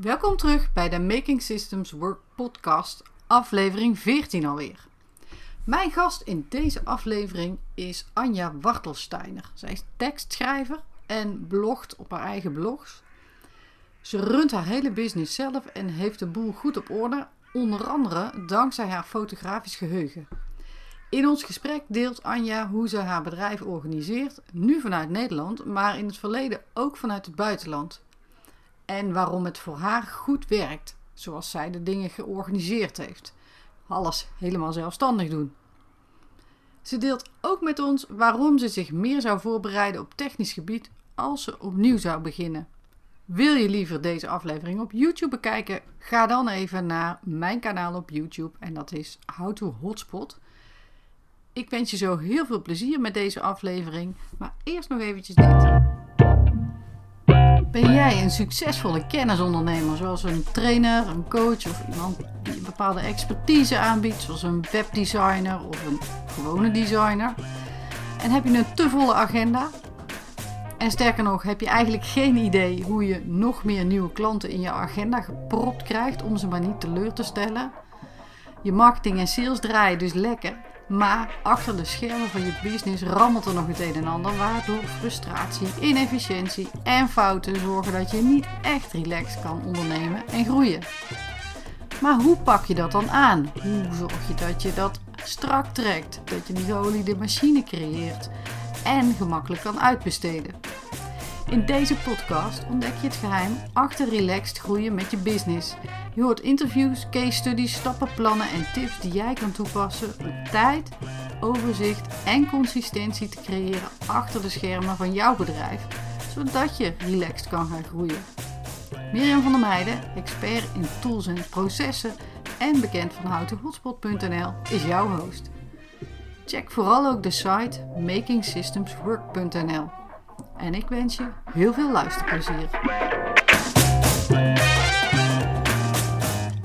Welkom terug bij de Making Systems Work podcast, aflevering 14 alweer. Mijn gast in deze aflevering is Anja Wartelsteiner. Zij is tekstschrijver en blogt op haar eigen blogs. Ze runt haar hele business zelf en heeft de boel goed op orde, onder andere dankzij haar fotografisch geheugen. In ons gesprek deelt Anja hoe ze haar bedrijf organiseert, nu vanuit Nederland, maar in het verleden ook vanuit het buitenland. En waarom het voor haar goed werkt, zoals zij de dingen georganiseerd heeft. Alles helemaal zelfstandig doen. Ze deelt ook met ons waarom ze zich meer zou voorbereiden op technisch gebied als ze opnieuw zou beginnen. Wil je liever deze aflevering op YouTube bekijken? Ga dan even naar mijn kanaal op YouTube en dat is How to Hotspot. Ik wens je zo heel veel plezier met deze aflevering, maar eerst nog eventjes dit. Ben jij een succesvolle kennisondernemer, zoals een trainer, een coach of iemand die een bepaalde expertise aanbiedt, zoals een webdesigner of een gewone designer? En heb je een te volle agenda? En sterker nog, heb je eigenlijk geen idee hoe je nog meer nieuwe klanten in je agenda gepropt krijgt om ze maar niet teleur te stellen? Je marketing en sales draaien dus lekker, maar achter de schermen van je business rammelt er nog het een en ander, waardoor frustratie, inefficiëntie en fouten zorgen dat je niet echt relaxed kan ondernemen en groeien. Maar hoe pak je dat dan aan? Hoe zorg je dat je dat strak trekt, dat je die geoliede machine creëert en gemakkelijk kan uitbesteden? In deze podcast ontdek je het geheim achter relaxed groeien met je business. Je hoort interviews, case studies, stappenplannen en tips die jij kan toepassen om tijd, overzicht en consistentie te creëren achter de schermen van jouw bedrijf, zodat je relaxed kan gaan groeien. Mirjam van der Meijden, expert in tools en processen en bekend van houtenhotspot.nl, is jouw host. Check vooral ook de site makingsystemswork.nl. En ik wens je heel veel luisterplezier.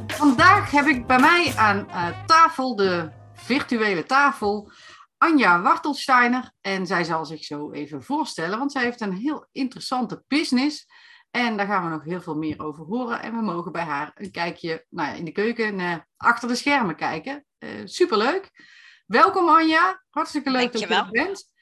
Vandaag heb ik bij mij aan uh, tafel, de virtuele tafel, Anja Wartelsteiner. En zij zal zich zo even voorstellen, want zij heeft een heel interessante business. En daar gaan we nog heel veel meer over horen. En we mogen bij haar een kijkje nou ja, in de keuken uh, achter de schermen kijken. Uh, superleuk. Welkom Anja, hartstikke leuk Dankjewel. dat je er bent.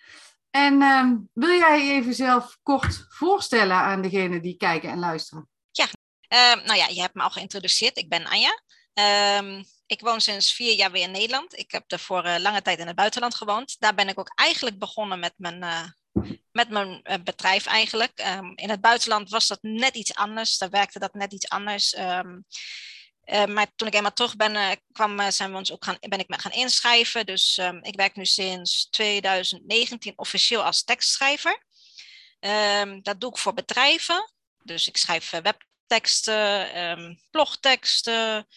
En uh, wil jij even zelf kort voorstellen aan degenen die kijken en luisteren? Ja, uh, nou ja, je hebt me al geïntroduceerd. Ik ben Anja. Uh, ik woon sinds vier jaar weer in Nederland. Ik heb daarvoor uh, lange tijd in het buitenland gewoond. Daar ben ik ook eigenlijk begonnen met mijn, uh, met mijn bedrijf eigenlijk. In het buitenland was dat net iets anders. Daar werkte dat net iets anders. Um, uh, maar toen ik eenmaal terug ben, uh, kwam, uh, zijn we ons ook gaan, ben ik me gaan inschrijven. Dus um, ik werk nu sinds 2019 officieel als tekstschrijver. Um, dat doe ik voor bedrijven. Dus ik schrijf webteksten, um, blogteksten,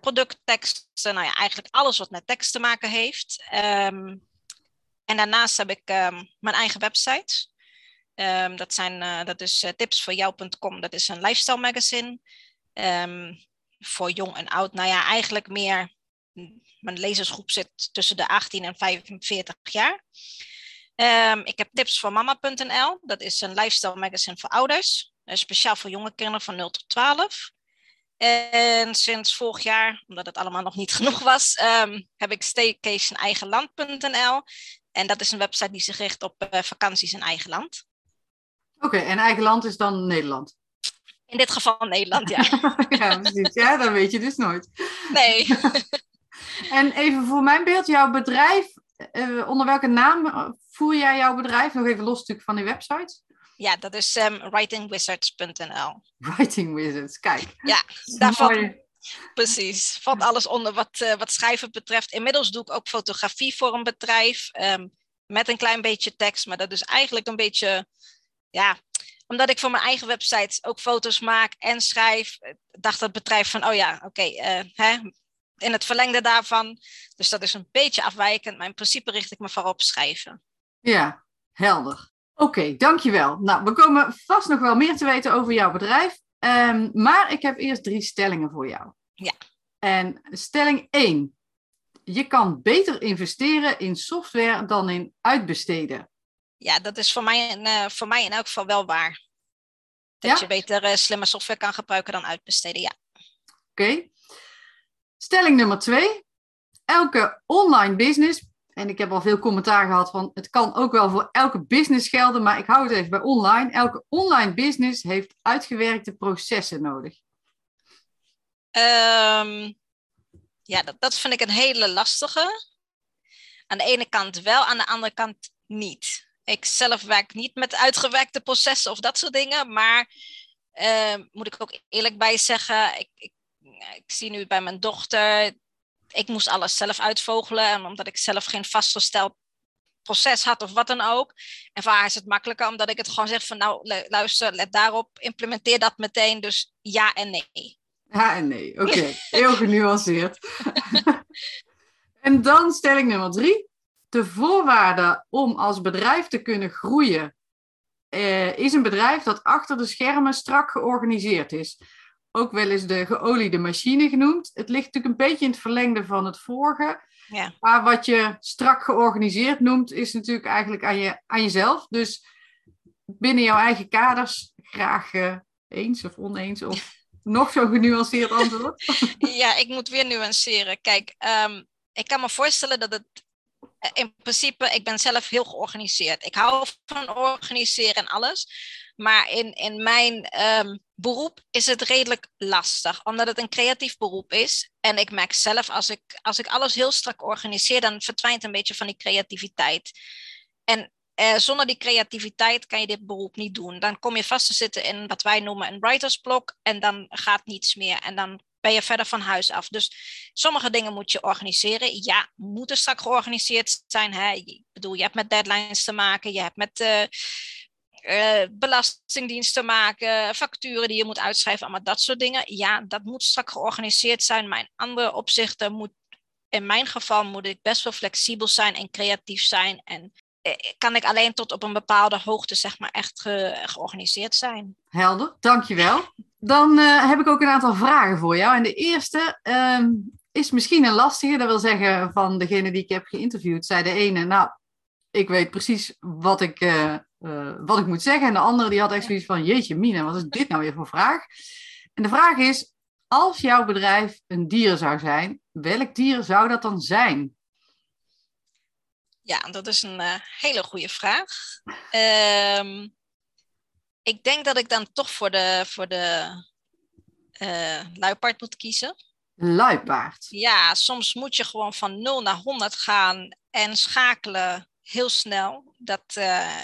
productteksten. Nou ja, eigenlijk alles wat met tekst te maken heeft. en daarnaast heb ik mijn eigen website. dat, zijn, dat is tipsvoorjou.com. Dat is een lifestyle magazine voor jong en oud. Nou ja, eigenlijk meer. Mijn lezersgroep zit tussen de 18 en 45 jaar. Um, ik heb tips voor mama.nl. Dat is een lifestyle magazine voor ouders. Speciaal voor jonge kinderen van 0 tot 12. En sinds vorig jaar, omdat het allemaal nog niet genoeg was, um, heb ik staycationeigenland.nl. En dat is een website die zich richt op uh, vakanties in eigen land. Oké, en eigen land is dan Nederland? In dit geval Nederland, ja. ja, precies. Ja, dat weet je dus nooit. Nee. en even voor mijn beeld, jouw bedrijf, uh, onder welke naam voer jij jouw bedrijf? Nog even los natuurlijk van die website. Ja, dat is um, writingwizards.nl. Writing Wizards, kijk. Ja, daarvan. Precies, valt alles onder wat, uh, wat schrijven betreft. Inmiddels doe ik ook fotografie voor een bedrijf. Um, met een klein beetje tekst, maar dat is eigenlijk een beetje ja, omdat ik voor mijn eigen website ook foto's maak en schrijf, dacht het bedrijf van, oh ja, oké, okay, uh, in het verlengde daarvan. Dus dat is een beetje afwijkend, maar in principe richt ik me vooral op schrijven. Ja, helder. Oké, okay, dankjewel. Nou, we komen vast nog wel meer te weten over jouw bedrijf. Um, maar ik heb eerst drie stellingen voor jou. Ja. En stelling 1. Je kan beter investeren in software dan in uitbesteden ja, dat is voor mij, uh, voor mij in elk geval wel waar. Dat je beter uh, slimme software kan gebruiken dan uitbesteden, ja. Oké. Stelling nummer twee. Elke online business, en ik heb al veel commentaar gehad van het kan ook wel voor elke business gelden, maar ik hou het even bij online. Elke online business heeft uitgewerkte processen nodig. Um, ja, dat, dat vind ik een hele lastige. Aan de ene kant wel, aan de andere kant niet. Ik zelf werk niet met uitgewerkte processen of dat soort dingen, maar uh, moet ik ook eerlijk bij zeggen, ik, ik, ik, zie nu bij mijn dochter, ik moest alles zelf uitvogelen en omdat ik zelf geen vastgesteld proces had of wat dan ook. En voor haar is het makkelijker omdat ik het gewoon zeg van nou luister, let daarop, implementeer dat meteen, dus ja en nee. Ja en nee, oké. Heel genuanceerd. en dan stelling nummer drie. De voorwaarde om als bedrijf te kunnen groeien eh, is een bedrijf dat achter de schermen strak georganiseerd is. Ook wel eens de geoliede machine genoemd. Het ligt natuurlijk een beetje in het verlengde van het vorige. Ja. Maar wat je strak georganiseerd noemt, is natuurlijk eigenlijk aan, je, aan jezelf. Dus binnen jouw eigen kaders graag uh, eens of oneens of nog zo genuanceerd antwoord? ja, ik moet weer nuanceren. Kijk, ehm, ik kan me voorstellen dat het eh, in principe, ik ben zelf heel georganiseerd. Ik hou van organiseren en alles. Maar in, in mijn ehm, beroep is het redelijk lastig, omdat het een creatief beroep is. En ik merk zelf, als ik, als ik alles heel strak organiseer, dan verdwijnt een beetje van die creativiteit. En uh, zonder die creativiteit kan je dit beroep niet doen. Dan kom je vast te zitten in wat wij noemen een writersblok en dan gaat niets meer. En dan ben je verder van huis af. Dus sommige dingen moet je organiseren. Ja, moeten straks georganiseerd zijn. Hè? Ik bedoel, je hebt met deadlines te maken, je hebt met uh, belastingdienst te maken, facturen die je moet uitschrijven, allemaal dat soort dingen. Ja, dat moet straks georganiseerd zijn. Maar in andere opzichten moet, in mijn geval, moet ik best wel flexibel zijn en creatief zijn en eh, kan ik alleen tot op een bepaalde hoogte zeg maar echt georganiseerd zijn. Helder, dankjewel. Dan uh, heb ik ook een aantal vragen voor jou. En de eerste uh, is misschien een lastige. Dat wil zeggen van degene die ik heb geïnterviewd, zei de ene, nou, ik weet precies wat ik, uh, wat ik moet zeggen. En de andere die had echt zoiets van, jeetje Mina, wat is dit nou weer voor vraag? En de vraag is, als jouw bedrijf een dier zou zijn, welk dier zou dat dan zijn? Ja, dat is een hele goede vraag. Um, ik denk dat ik dan toch voor de, voor de uh, luipaard moet kiezen. Luipaard? Ja, soms moet je gewoon van 0 naar 100 gaan en schakelen heel snel. Dat, uh,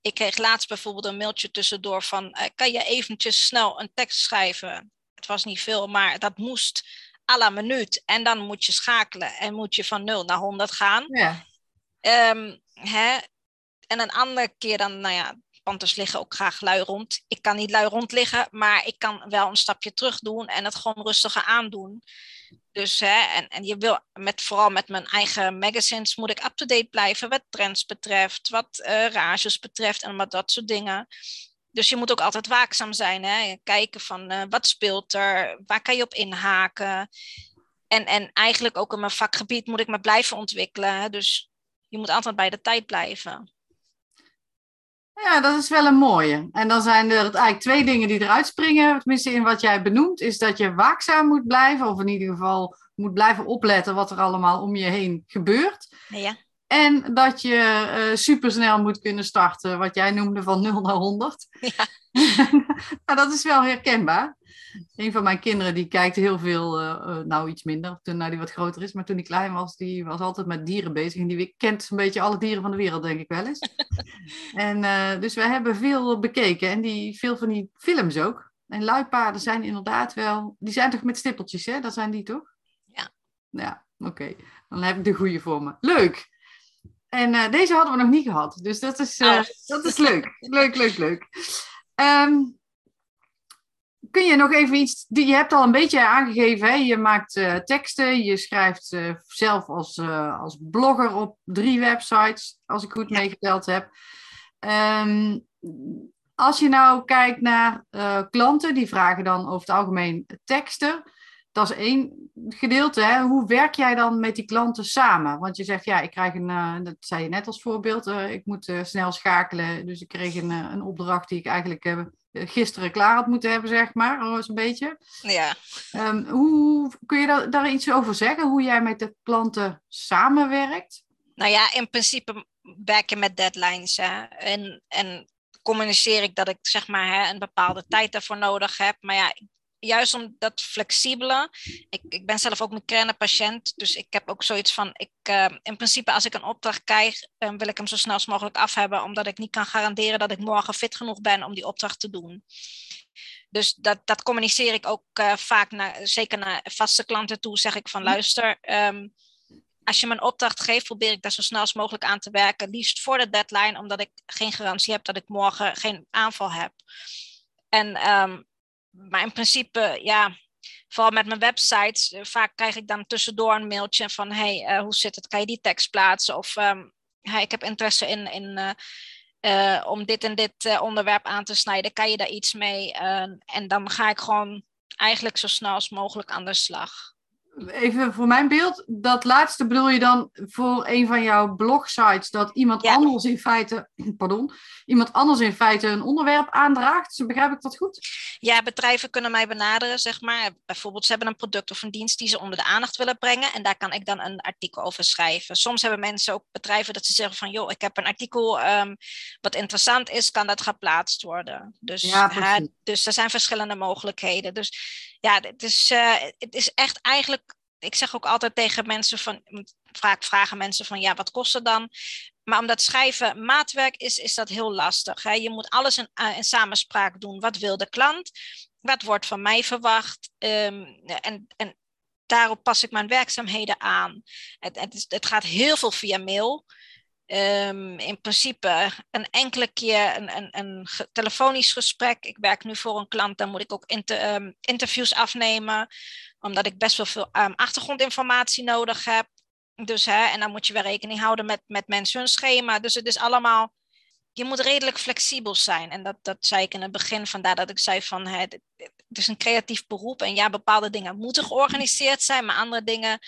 ik kreeg laatst bijvoorbeeld een mailtje tussendoor van... kan je eventjes snel een tekst schrijven? Het was niet veel, maar dat moest à la minuut. En dan moet je schakelen en moet je van 0 naar 100 gaan. Ja. Um, hè? En een andere keer dan, nou ja, panters liggen ook graag lui rond. Ik kan niet lui rond liggen, maar ik kan wel een stapje terug doen en het gewoon rustiger aandoen. Dus hè, en, en je wil met, vooral met mijn eigen magazines moet ik up-to-date blijven wat trends betreft, wat uh, rages betreft en wat dat soort dingen. Dus je moet ook altijd waakzaam zijn. Hè? Kijken van uh, wat speelt er, waar kan je op inhaken. En, en eigenlijk ook in mijn vakgebied moet ik me blijven ontwikkelen. Dus je moet altijd bij de tijd blijven. Ja, dat is wel een mooie. En dan zijn er eigenlijk twee dingen die eruit springen, tenminste in wat jij benoemt, is dat je waakzaam moet blijven, of in ieder geval moet blijven opletten wat er allemaal om je heen gebeurt. Ja. En dat je uh, supersnel moet kunnen starten, wat jij noemde van 0 naar 100. Ja. nou, dat is wel herkenbaar. Een van mijn kinderen die kijkt heel veel, uh, nou iets minder, toen nou die wat groter is, maar toen hij klein was, die was altijd met dieren bezig. En die kent een beetje alle dieren van de wereld, denk ik wel eens. en uh, dus we hebben veel bekeken en die, veel van die films ook. En luipaarden zijn inderdaad wel, die zijn toch met stippeltjes, hè? Dat zijn die toch? Ja. Ja, oké. Dan heb ik de goede voor me. Leuk. En deze hadden we nog niet gehad, dus dat is, oh. dat is leuk. leuk, leuk, leuk. Um, kun je nog even iets. Je hebt al een beetje aangegeven, hè? je maakt uh, teksten, je schrijft uh, zelf als, uh, als blogger op drie websites, als ik goed ja. meegeteld heb. Um, als je nou kijkt naar klanten, die vragen dan over het algemeen teksten. Dat is één gedeelte. Hè? Hoe werk jij dan met die klanten samen? Want je zegt, ja, ik krijg een, uh, dat zei je net als voorbeeld, uh, ik moet uh, snel schakelen. Dus ik kreeg een, een opdracht die ik eigenlijk gisteren klaar had moeten hebben, zeg maar, zo'n beetje. Ja. Um, hoe kun je daar, daar iets over zeggen? Hoe jij met de klanten samenwerkt? Nou ja, in principe werken met deadlines. Hè? En, en communiceer ik dat ik zeg maar hè, een bepaalde tijd daarvoor nodig heb. Maar ja, juist om dat flexibele. Ik, ik ben zelf ook patiënt, dus ik heb ook zoiets van, ik, uh, in principe als ik een opdracht krijg, uh, wil ik hem zo snel mogelijk af hebben, omdat ik niet kan garanderen dat ik morgen fit genoeg ben om die opdracht te doen. Dus dat, dat communiceer ik ook uh, vaak, naar, zeker naar vaste klanten toe, zeg ik van luister, um, als je me een opdracht geeft, probeer ik daar zo snel mogelijk aan te werken. Liefst voor de deadline, omdat ik geen garantie heb dat ik morgen geen aanval heb. En um, maar in principe, ja, vooral met mijn websites, eh, vaak krijg ik dan tussendoor een mailtje van: hey, uh, hoe zit het? Kan je die tekst plaatsen? Of um, hey, ik heb interesse in, in uh, om dit en dit onderwerp aan te snijden. Kan je daar iets mee? en dan ga ik gewoon eigenlijk zo snel als mogelijk aan de slag even voor mijn beeld, dat laatste bedoel je dan voor een van jouw blogsites, dat iemand anders in feite, pardon, iemand anders in feite een onderwerp aandraagt. Begrijp ik dat goed? Ja, bedrijven kunnen mij benaderen, zeg maar. Bijvoorbeeld, ze hebben een product of een dienst die ze onder de aandacht willen brengen en daar kan ik dan een artikel over schrijven. Soms hebben mensen ook bedrijven dat ze zeggen van, joh, ik heb een artikel um, wat interessant is, kan dat geplaatst worden. Dus, ja, dus er zijn verschillende mogelijkheden. Dus ja, het is, uh, het is echt eigenlijk. Ik zeg ook altijd tegen mensen van. Vaak vragen mensen van ja, wat kost het dan? Maar omdat schrijven maatwerk is, is dat heel lastig. Je moet alles in, uh, in samenspraak doen. Wat wil de klant? Wat wordt van mij verwacht? Um, en, en daarop pas ik mijn werkzaamheden aan. Het, het, het gaat heel veel via mail. Um, in principe een enkele keer een, een, een, telefonisch gesprek. Ik werk nu voor een klant, dan moet ik ook um, interviews afnemen, omdat ik best wel veel um, achtergrondinformatie nodig heb. Dus, hè, en dan moet je weer rekening houden met, met mensen hun schema. Dus het is allemaal, je moet redelijk flexibel zijn. En dat, dat zei ik in het begin, vandaar dat ik zei van hè, het, is een creatief beroep. En ja, bepaalde dingen moeten georganiseerd zijn, maar andere dingen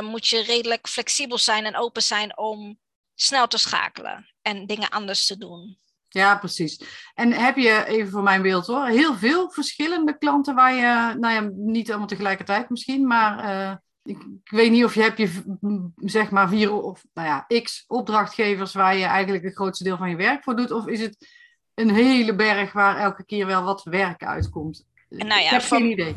moet je redelijk flexibel zijn en open zijn om snel te schakelen en dingen anders te doen. Ja, precies. En heb je, even voor mijn beeld hoor, heel veel verschillende klanten waar je, nou ja, niet allemaal tegelijkertijd misschien, maar uh, ik, ik, weet niet of je hebt je, zeg maar, vier of, nou ja, x opdrachtgevers waar je eigenlijk het grootste deel van je werk voor doet, of is het een hele berg waar elke keer wel wat werk uitkomt? Nou ja, ik heb geen idee.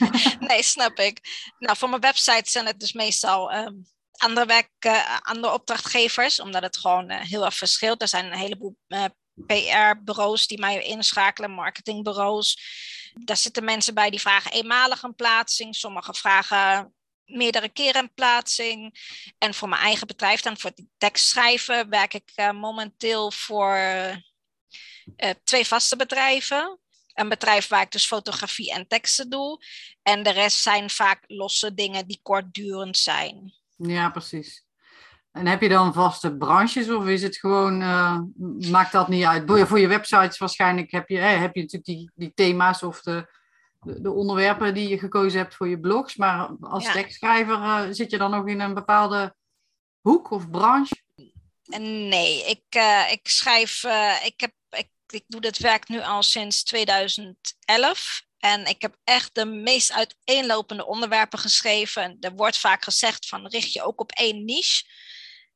nee, snap ik. Nou, voor mijn website zijn het dus meestal um, andere, werk, uh, andere opdrachtgevers, omdat het gewoon uh, heel erg verschilt. Er zijn een heleboel uh, PR-bureaus die mij inschakelen, marketingbureaus. Daar zitten mensen bij die vragen eenmalig een plaatsing. Sommigen vragen meerdere keren een plaatsing. En voor mijn eigen bedrijf, dan voor die tekst schrijven, werk ik momenteel voor twee vaste bedrijven een bedrijf waar ik dus fotografie en teksten doe. En de rest zijn vaak losse dingen die kortdurend zijn. Ja, precies. En heb je dan vaste branches of is het gewoon, uh, maakt dat niet uit? Voor je websites waarschijnlijk heb je, heb je natuurlijk die, die thema's of de, de, onderwerpen die je gekozen hebt voor je blogs. Maar als tekstschrijver uh, zit je dan nog in een bepaalde hoek of branche? Nee, ik, uh, ik schrijf, ik, heb, ik, ik doe dit werk nu al sinds 2011. En ik heb echt de meest uiteenlopende onderwerpen geschreven. Er wordt vaak gezegd van richt je ook op één niche.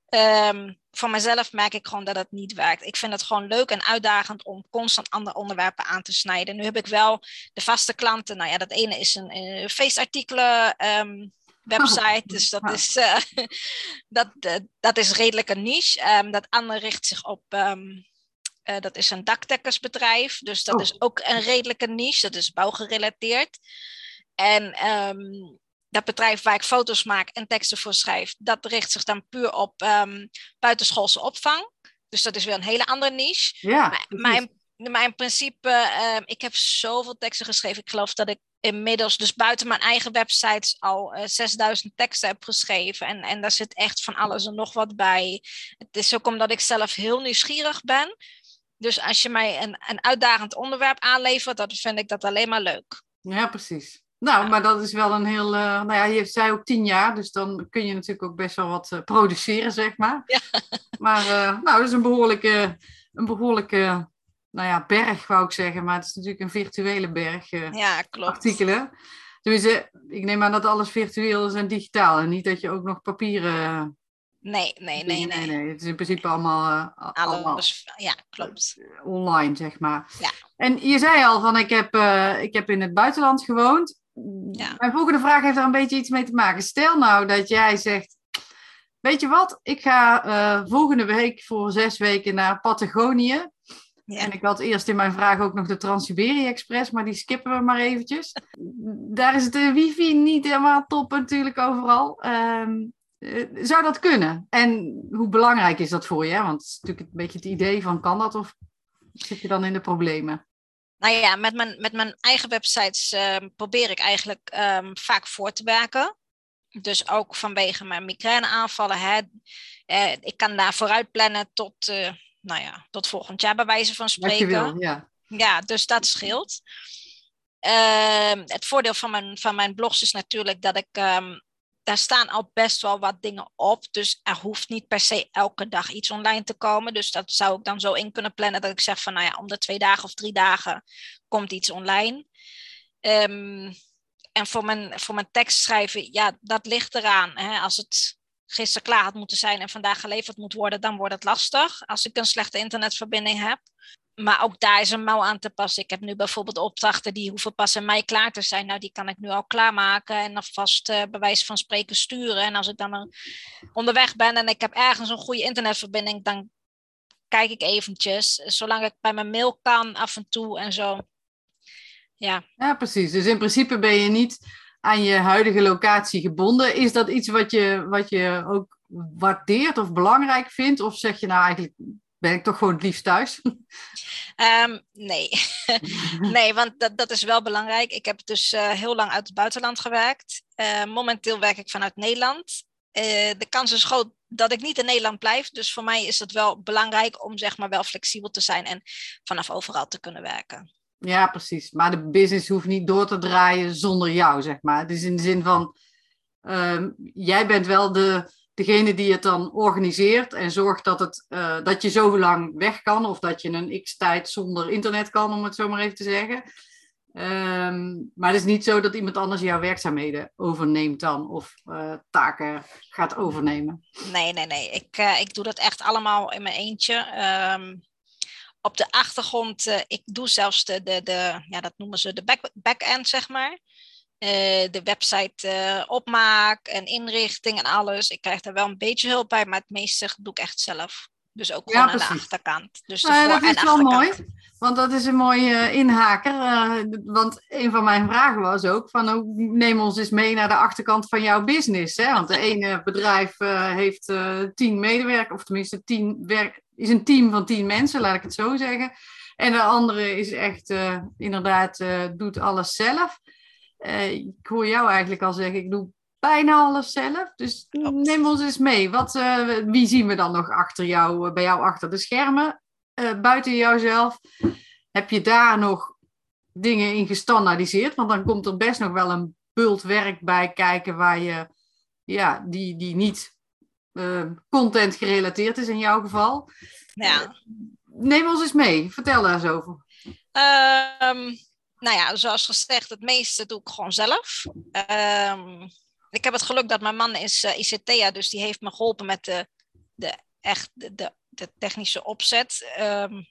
Um, voor mezelf merk ik gewoon dat het niet werkt. Ik vind het gewoon leuk en uitdagend om constant andere onderwerpen aan te snijden. Nu heb ik wel de vaste klanten. Nou ja, dat ene is een, een feestartikelen um, website. Dus dat is, uh, dat, uh, dat is redelijk een niche. Um, dat andere richt zich op uh, dat is een dakdekkersbedrijf, dus dat oh. is ook een redelijke niche, dat is bouwgerelateerd. En um, dat bedrijf waar ik foto's maak en teksten voor schrijf, dat richt zich dan puur op um, buitenschoolse opvang. Dus dat is weer een hele andere niche. Ja, maar, maar, in, maar in principe, um, ik heb zoveel teksten geschreven. Ik geloof dat ik inmiddels, dus buiten mijn eigen websites, al uh, eh, 6000 teksten heb geschreven. En, en daar zit echt van alles en nog wat bij. Het is ook omdat ik zelf heel nieuwsgierig ben. Dus als je mij een, een uitdagend onderwerp aanlevert, dan vind ik dat alleen maar leuk. Ja, precies. Nou, maar dat is wel een heel. Uh, nou ja, je zei ook tien jaar, dus dan kun je natuurlijk ook best wel wat uh, produceren, zeg maar. Ja. Maar uh, nou, dat is een behoorlijke, een behoorlijke nou ja, berg, wou ik zeggen. Maar het is natuurlijk een virtuele berg. ja, klopt. Artikelen. Dus ik neem aan dat alles virtueel is en digitaal. En niet dat je ook nog papieren. Nee, nee, nee, nee. nee, Het is in principe allemaal. alles, allemaal ja, klopt. Online, zeg maar. Ja. En je zei al van: ik heb, ik heb in het buitenland gewoond. Ja. Mijn volgende vraag heeft daar een beetje iets mee te maken. Stel nou dat jij zegt, weet je wat, ik ga uh, volgende week voor zes weken naar Patagonië. Ja. En ik had eerst in mijn vraag ook nog de Trans-Siberië Express, maar die skippen we maar eventjes. Daar is de wifi niet helemaal top natuurlijk overal. Um, zou dat kunnen? En hoe belangrijk is dat voor je? Want het is natuurlijk een beetje het idee van kan dat of zit je dan in de problemen? Nou ja, met mijn, met mijn eigen websites ehm, probeer ik eigenlijk um, vaak voor te werken. Dus ook vanwege mijn migraineaanvallen. Hè, eh, ik kan daar vooruit plannen tot, uh, nou ja, tot volgend jaar bij wijze van spreken. Wil, ja. ja, dus dat scheelt. Uh, het voordeel van mijn, van mijn blogs is natuurlijk dat ik daar staan al best wel wat dingen op. Dus er hoeft niet per se elke dag iets online te komen. Dus dat zou ik dan zo in kunnen plannen dat ik zeg van, nou ja, om de twee dagen of drie dagen komt iets online. Um, en voor mijn, voor mijn tekst schrijven, ja, dat ligt eraan. Hè. Als het gisteren klaar had moeten zijn en vandaag geleverd moet worden, dan wordt het lastig. Als ik een slechte internetverbinding heb maar ook daar is een mouw aan te passen. Ik heb nu bijvoorbeeld opdrachten die hoeven pas in mei klaar te zijn. Nou, die kan ik nu al klaarmaken en alvast uh, bewijs van spreken sturen. En als ik dan onderweg ben en ik heb ergens een goede internetverbinding, dan kijk ik eventjes. Zolang ik bij mijn mail kan, af en toe en zo. Ja. ja, precies. Dus in principe ben je niet aan je huidige locatie gebonden. Is dat iets wat je, wat je ook waardeert of belangrijk vindt? Of zeg je nou eigenlijk ben ik toch gewoon het liefst thuis? Um, nee. nee, want dat, dat is wel belangrijk. Ik heb dus uh, heel lang uit het buitenland gewerkt. Uh, momenteel werk ik vanuit Nederland. Uh, de kans is groot dat ik niet in Nederland blijf. Dus voor mij is het wel belangrijk om zeg maar wel flexibel te zijn en vanaf overal te kunnen werken. Ja, precies. Maar de business hoeft niet door te draaien zonder jou, zeg maar. Het is in de zin van, ehm, jij bent wel de, degene die het dan organiseert en zorgt dat, het, uh, dat je zo lang weg kan of dat je een x-tijd zonder internet kan, om het zo maar even te zeggen. Um, maar het is niet zo dat iemand anders jouw werkzaamheden overneemt dan of uh, taken gaat overnemen. Nee, nee, nee. Ik, uh, ik doe dat echt allemaal in mijn eentje. Um, op de achtergrond, ik doe zelfs de, de, de, ja, dat noemen ze de back, back-end, zeg maar. Eh, de website uh, opmaak en inrichting en alles. Ik krijg daar wel een beetje hulp bij, maar het meeste doe ik echt zelf. Dus ook gewoon aan de achterkant. Dus de nou, dat is wel mooi, want dat is een mooie uh, inhaker. want een van mijn vragen was ook van neem ons eens mee naar de achterkant van jouw business. Hè? Want de ene bedrijf heeft tien medewerkers, of tenminste tien werk, is een team van tien mensen, laat ik het zo zeggen. En de andere is echt inderdaad doet alles zelf. Uh, ik hoor jou eigenlijk al zeggen, ik doe bijna alles zelf. Dus neem ons eens mee. Wat, uh, wie zien we dan nog achter jou, eh, bij jou achter de schermen? Uh, buiten jouzelf. Heb je daar nog dingen in gestandaardiseerd? Want dan komt er best nog wel een bult werk bij kijken waar je, ja, die, die niet content gerelateerd is in jouw geval. Ja. neem ons eens mee. Vertel daar eens over. Um nou ja, zoals gezegd, het meeste doe ik gewoon zelf. Um, ik heb het geluk dat mijn man is uh, ICT'er, dus die heeft me geholpen met de, de, echt, de, de, technische opzet. Um,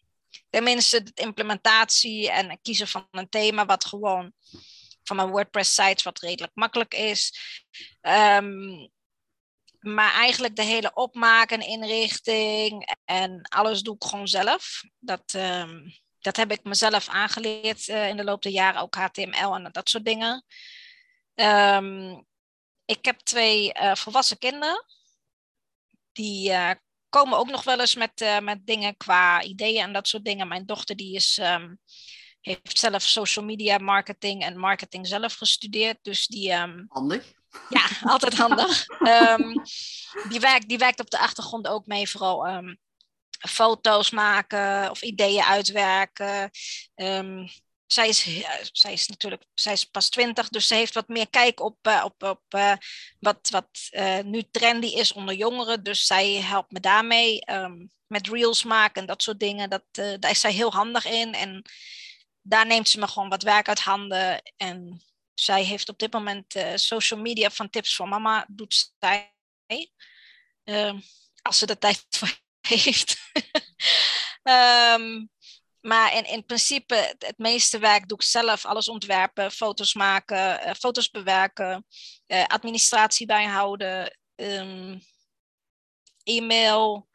tenminste, de implementatie en kiezen van een thema wat gewoon van mijn WordPress-sites wat redelijk makkelijk is. Um, maar eigenlijk de hele opmaak en inrichting en alles doe ik gewoon zelf. Dat, dat heb ik mezelf aangeleerd uh, in de loop der jaren, ook HTML en dat soort dingen. Um, ik heb twee uh, volwassen kinderen. Die uh, komen ook nog wel eens met, met dingen qua ideeën en dat soort dingen. Mijn dochter die is, um, heeft zelf social media marketing en marketing zelf gestudeerd. Dus die, um, handig. Ja, altijd handig. die, werkt, die werkt op de achtergrond ook mee, vooral foto's maken of ideeën uitwerken. Um, zij is, zij is natuurlijk zij is pas twintig, dus ze heeft wat meer kijk op, uh, op, op uh, wat, wat nu trendy is onder jongeren. Dus zij helpt me daarmee um, met reels maken en dat soort dingen. Dat, daar is zij heel handig in. En daar neemt ze me gewoon wat werk uit handen. En zij heeft op dit moment social media van Tips voor Mama, doet zij. Ehm, als ze de tijd voor heeft. um, maar in, in principe, het meeste werk doe ik zelf. Alles ontwerpen, foto's maken, uh, foto's bewerken, uh, administratie bijhouden, um, e-mail.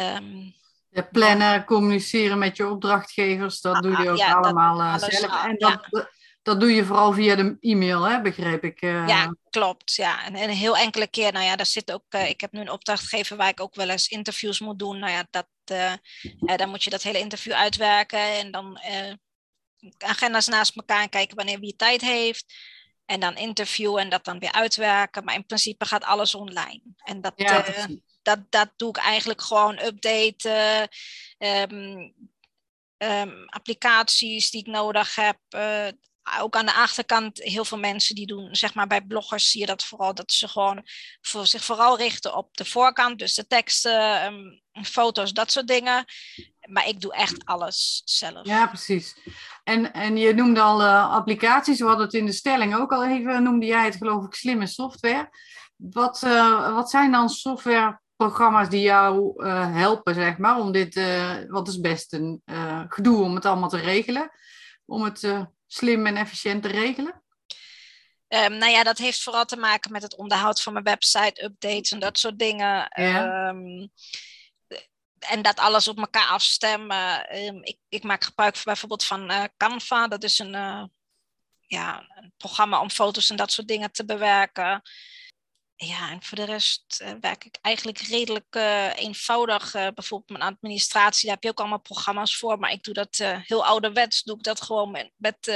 Um, ja, plannen, communiceren met je opdrachtgevers, dat ah, doe je ook ja, allemaal uh, zelf. En dat, ja. Dat doe je vooral via de e-mail, hè, begreep ik. Ja, klopt. Ja. En, en een heel enkele keer, nou ja, daar zit ook, ik heb nu een opdrachtgever waar ik ook wel eens interviews moet doen. Nou ja, dat, uh, dan moet je dat hele interview uitwerken en dan agenda's naast elkaar kijken wanneer wie tijd heeft. En dan interviewen en dat dan weer uitwerken. Maar in principe gaat alles online. En dat, ja, dat, dat doe ik eigenlijk gewoon updaten. Um, um, applicaties die ik nodig heb ook aan de achterkant heel veel mensen die doen, zeg maar bij bloggers zie je dat vooral, dat ze gewoon voor zich vooral richten op de voorkant, dus de teksten, um, foto's, dat soort dingen. Maar ik doe echt alles zelf. Ja, precies. En, en je noemde al uh, applicaties, we hadden het in de stelling ook al even, noemde jij het geloof ik slimme software. Wat, uh, wat zijn dan softwareprogramma's die jou helpen, zeg maar, om dit, wat is best een gedoe om het allemaal te regelen, om het slim en efficiënt te regelen? Um, nou ja, dat heeft vooral te maken met het onderhoud van mijn website, updates en dat soort dingen. Ja. Um, en dat alles op elkaar afstemmen. Um, ik, ik, maak gebruik bijvoorbeeld van uh, Canva. Dat is een, uh, ja, een programma om foto's en dat soort dingen te bewerken. Ja, en voor de rest uh, werk ik eigenlijk redelijk eenvoudig. bijvoorbeeld mijn administratie, daar heb je ook allemaal programma's voor. Maar ik doe dat heel ouderwets. Doe ik dat gewoon met,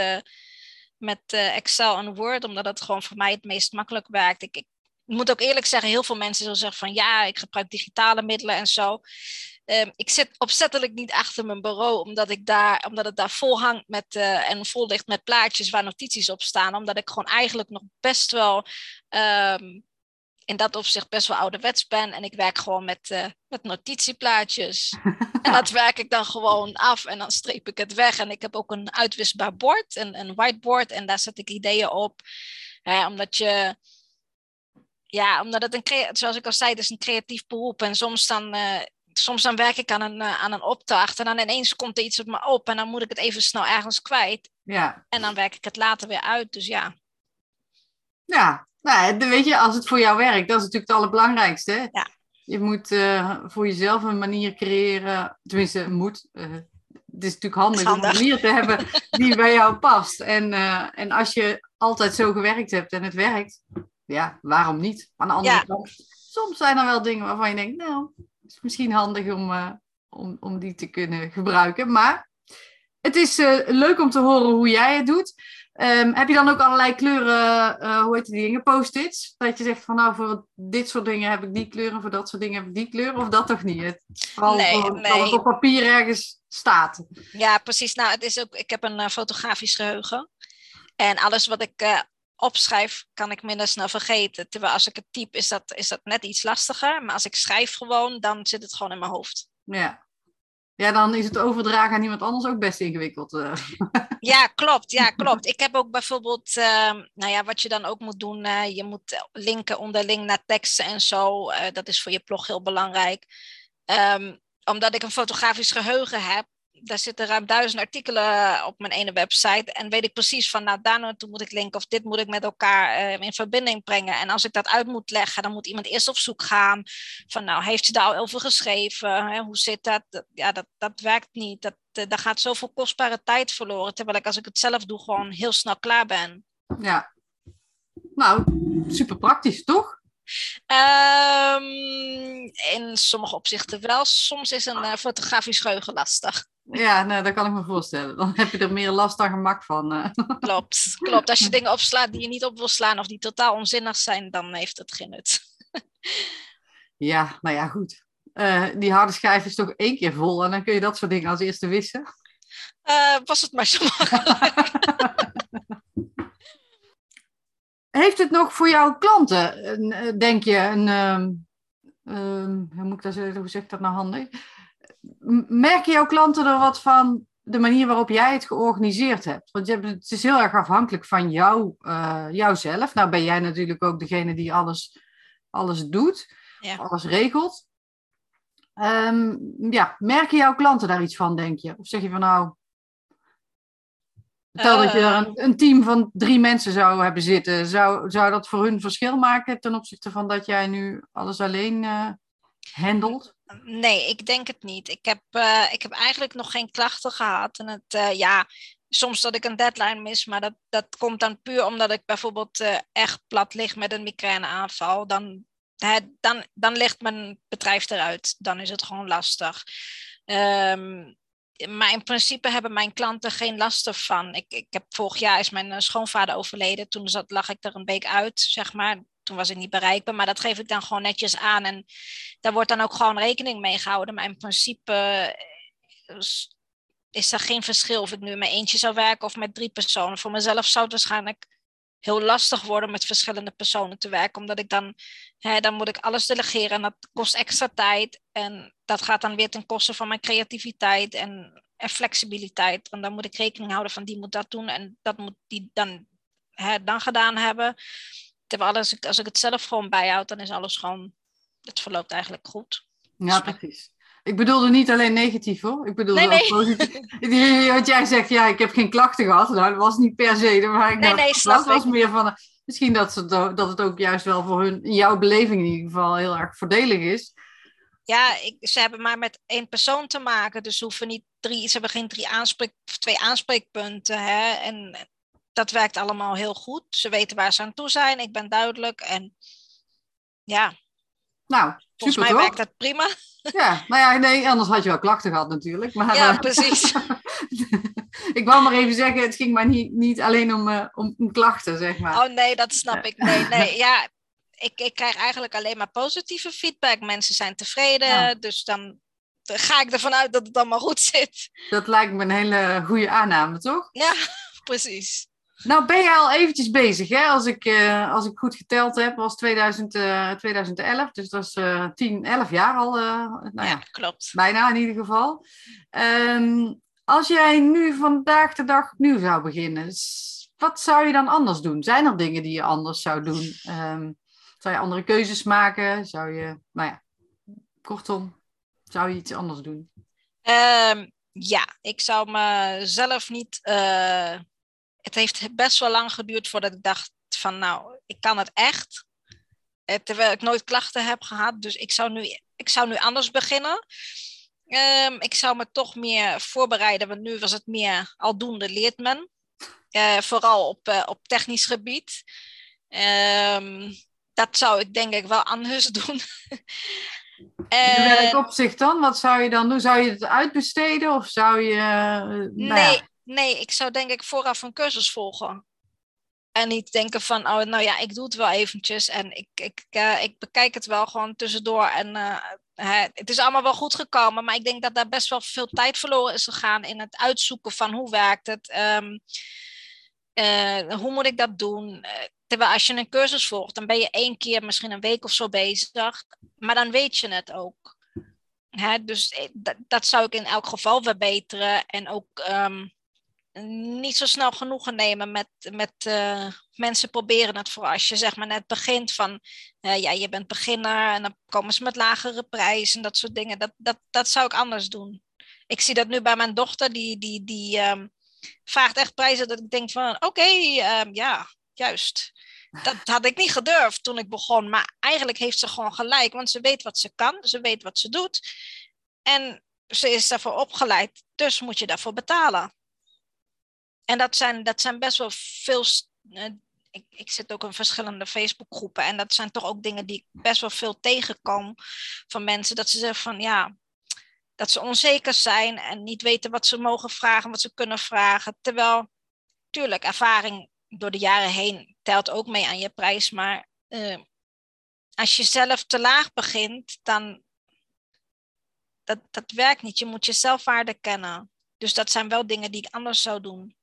met, Excel en Word. Omdat het gewoon voor mij het meest makkelijk werkt. Ik, ik moet ook eerlijk zeggen, heel veel mensen zullen zeggen van ja, ik gebruik digitale middelen en zo. Um, ik zit opzettelijk niet achter mijn bureau, omdat, ik daar, omdat het daar vol hangt met, en vol ligt met plaatjes waar notities op staan. Omdat ik gewoon eigenlijk nog best wel um, in dat opzicht best wel ouderwets ben. En ik werk gewoon met, uh, met notitieplaatjes. en dat werk ik dan gewoon af en dan streep ik het weg. En ik heb ook een uitwisbaar bord, een, een whiteboard. En daar zet ik ideeën op. Hè, omdat je ja, omdat het een, zoals ik al zei, het is een creatief beroep. En soms dan, uh, soms dan werk ik aan een, uh, aan een opdracht en dan ineens komt er iets op me op en dan moet ik het even snel ergens kwijt. Ja. En dan werk ik het later weer uit, dus ja. Ja, nou, weet je, als het voor jou werkt, dat is natuurlijk het allerbelangrijkste. Ja. Je moet uh, voor jezelf een manier creëren, tenminste, moet. het is natuurlijk handig, handig, om een manier te hebben die bij jou past. En, en als je altijd zo gewerkt hebt en het werkt, ja, waarom niet? Aan de andere kant, soms zijn er wel dingen waarvan je denkt, nou, het is misschien handig om, om, om die te kunnen gebruiken. Maar het is leuk om te horen hoe jij het doet. Um, heb je dan ook allerlei kleuren, uh, hoe heet die dingen, post-its? Dat je zegt van nou, voor dit soort dingen heb ik die kleuren, voor dat soort dingen heb ik die kleur, of dat toch niet? Het, vooral nee, voor, nee. het op papier ergens staat. Ja, precies. Nou, het is ook, ik heb een fotografisch geheugen. En alles wat ik opschrijf, kan ik minder snel vergeten. Terwijl als ik het type, is dat, is dat net iets lastiger. Maar als ik schrijf gewoon, dan zit het gewoon in mijn hoofd. Ja. Ja, dan is het overdragen aan iemand anders ook best ingewikkeld. Eh. Ja, klopt. Ja, klopt. Ik heb ook bijvoorbeeld, uh, nou ja, wat je dan ook moet doen, uh, je moet linken onderling naar teksten en zo. Uh, dat is voor je blog heel belangrijk. Um, omdat ik een fotografisch geheugen heb, daar zitten ruim duizend artikelen op mijn ene website. En weet ik precies van, nou, daar naartoe moet ik linken of dit moet ik met elkaar uh, in verbinding brengen. En als ik dat uit moet leggen, dan moet iemand eerst op zoek gaan. Van, nou, heeft ze daar al over geschreven? Hè? Hoe zit dat? Ja, dat, dat werkt niet. Dat, uh, daar gaat zoveel kostbare tijd verloren. Terwijl ik, als ik het zelf doe, gewoon heel snel klaar ben. Ja. Nou, super praktisch, toch? Um, in sommige opzichten wel. Soms is een uh, fotografisch geheugen lastig. Ja, nou, dat kan ik me voorstellen. Dan heb je er meer last dan gemak van. Uh. Klopt, klopt. Als je dingen opslaat die je niet op wil slaan of die totaal onzinnig zijn, dan heeft het geen nut. ja, nou ja, goed. Uh, die harde schijf is toch één keer vol en dan kun je dat soort dingen als eerste wissen. Uh, was het maar zo makkelijk. Heeft het nog voor jouw klanten, denk je, een, um, um, hoe, moet ik dat, hoe zeg ik dat nou handig? Merken jouw klanten er wat van de manier waarop jij het georganiseerd hebt? Want je hebt, het is heel erg afhankelijk van jou, uh, jouzelf. Nou ben jij natuurlijk ook degene die alles, alles doet, ja. alles regelt. Um, ja, merken jouw klanten daar iets van, denk je? Of zeg je van nou, Stel dat je er een, een, team van drie mensen zou hebben zitten, zou, zou dat voor hun verschil maken ten opzichte van dat jij nu alles alleen uh, handelt? Nee, ik denk het niet. Ik heb, uh, ik heb eigenlijk nog geen klachten gehad. En het, uh, ja, soms dat ik een deadline mis, maar dat, dat komt dan puur omdat ik bijvoorbeeld echt plat lig met een migraineaanval. Dan, hè, dan, dan ligt mijn bedrijf eruit. Dan is het gewoon lastig. Um, maar in principe hebben mijn klanten geen last ervan. Ik, ik heb, vorig jaar is mijn eh, schoonvader overleden. Toen zat, lag ik er een week uit, zeg maar. Toen was ik niet bereikbaar, maar dat geef ik dan gewoon netjes aan. En daar wordt dan ook gewoon rekening mee gehouden. Maar in principe eh, is er geen verschil of ik nu met eentje zou werken of met drie personen. Voor mezelf zou het waarschijnlijk heel lastig worden met verschillende personen te werken. Omdat ik dan, hè, dan moet ik alles delegeren en dat kost extra tijd. En dat gaat dan weer ten koste van mijn creativiteit en, en flexibiliteit. Want dan moet ik rekening houden van die moet dat doen en dat moet die dan, hè, dan gedaan hebben. Terwijl als ik, als ik het zelf gewoon bijhoud, dan is alles gewoon, het verloopt eigenlijk goed. Ja, precies. Ik bedoelde niet alleen negatief hoor. Ik bedoelde nee, nee. positief. Want jij zegt, ja, ik heb geen klachten gehad. Nou, dat was niet per se. Maar ik nee, nee, snap was meer van, misschien dat, ze, dat het ook juist wel voor hun, in jouw beleving in ieder geval, heel erg voordelig is. Ja, ik, ze hebben maar met één persoon te maken. Dus ze hoeven niet drie, ze hebben geen drie aanspreek, twee aanspreekpunten. Hè? En dat werkt allemaal heel goed. Ze weten waar ze aan toe zijn. Ik ben duidelijk. En ja, nou, Volgens mij werkt dat prima. Ja, nou ja, nee, anders had je wel klachten gehad natuurlijk. Maar, ja, eh, precies. ik wou maar even zeggen, het ging maar niet, niet alleen om, uh, om, klachten, zeg maar. Oh nee, dat snap ik. Nee, nee, ja, ik, ik krijg eigenlijk alleen maar positieve feedback. Mensen zijn tevreden, dus dan ga ik ervan uit dat het allemaal goed zit. Dat lijkt me een hele goede aanname, toch? Ja, precies. Nou ben je al eventjes bezig, hè? Als, ik, uh, als ik goed geteld heb, was 2000, uh, 2011. Dus dat is uh, 10, 11 jaar al. Uh, nou ja, ja, klopt. Bijna in ieder geval. Um, als jij nu vandaag de dag opnieuw zou beginnen, wat zou je dan anders doen? Zijn er dingen die je anders zou doen? Um, zou je andere keuzes maken? Zou je, nou ja, kortom, zou je iets anders doen? Um, ja, ik zou mezelf niet het heeft best wel lang geduurd voordat ik dacht van nou, ik kan het echt. Eh, terwijl ik nooit klachten heb gehad. Dus ik zou nu, ik zou nu anders beginnen. Um, ik zou me toch meer voorbereiden, want nu was het meer aldoende leert men. Uh, vooral op, uh, op technisch gebied. Um, dat zou ik denk ik wel anders doen. In welk opzicht dan? Wat zou je dan doen? Zou je het uitbesteden of zou je... Nou nee, ja. Nee, ik zou denk ik vooraf een cursus volgen. En niet denken van, oh, nou ja, ik doe het wel eventjes en ik, ik, uh, ik bekijk het wel gewoon tussendoor. En uh, het is allemaal wel goed gekomen, maar ik denk dat daar best wel veel tijd verloren is gegaan in het uitzoeken van hoe werkt het, um, uh, hoe moet ik dat doen. terwijl als je een cursus volgt, dan ben je één keer, misschien een week of zo bezig, maar dan weet je het ook. Hè, dus dat, dat zou ik in elk geval verbeteren en ook um, niet zo snel genoegen nemen met, met uh, mensen proberen het voor als je zeg maar net begint van uh, ja, je bent beginner en dan komen ze met lagere prijzen en dat soort dingen. Dat, dat, dat zou ik anders doen. Ik zie dat nu bij mijn dochter, die, die, die um, vraagt echt prijzen dat ik denk van oké, um, ja, juist. Dat had ik niet gedurfd toen ik begon, maar eigenlijk heeft ze gewoon gelijk, want ze weet wat ze kan, ze weet wat ze doet en ze is daarvoor opgeleid, dus moet je daarvoor betalen. En dat zijn, dat zijn best wel veel. Uh, ik, ik zit ook in verschillende Facebookgroepen. En dat zijn toch ook dingen die ik best wel veel tegenkom van mensen. Dat ze zeggen van ja, dat ze onzeker zijn en niet weten wat ze mogen vragen, wat ze kunnen vragen. Terwijl, tuurlijk, ervaring door de jaren heen telt ook mee aan je prijs. Maar uh, als je zelf te laag begint, dan dat, dat werkt niet. Je moet je zelfwaarde kennen. Dus dat zijn wel dingen die ik anders zou doen.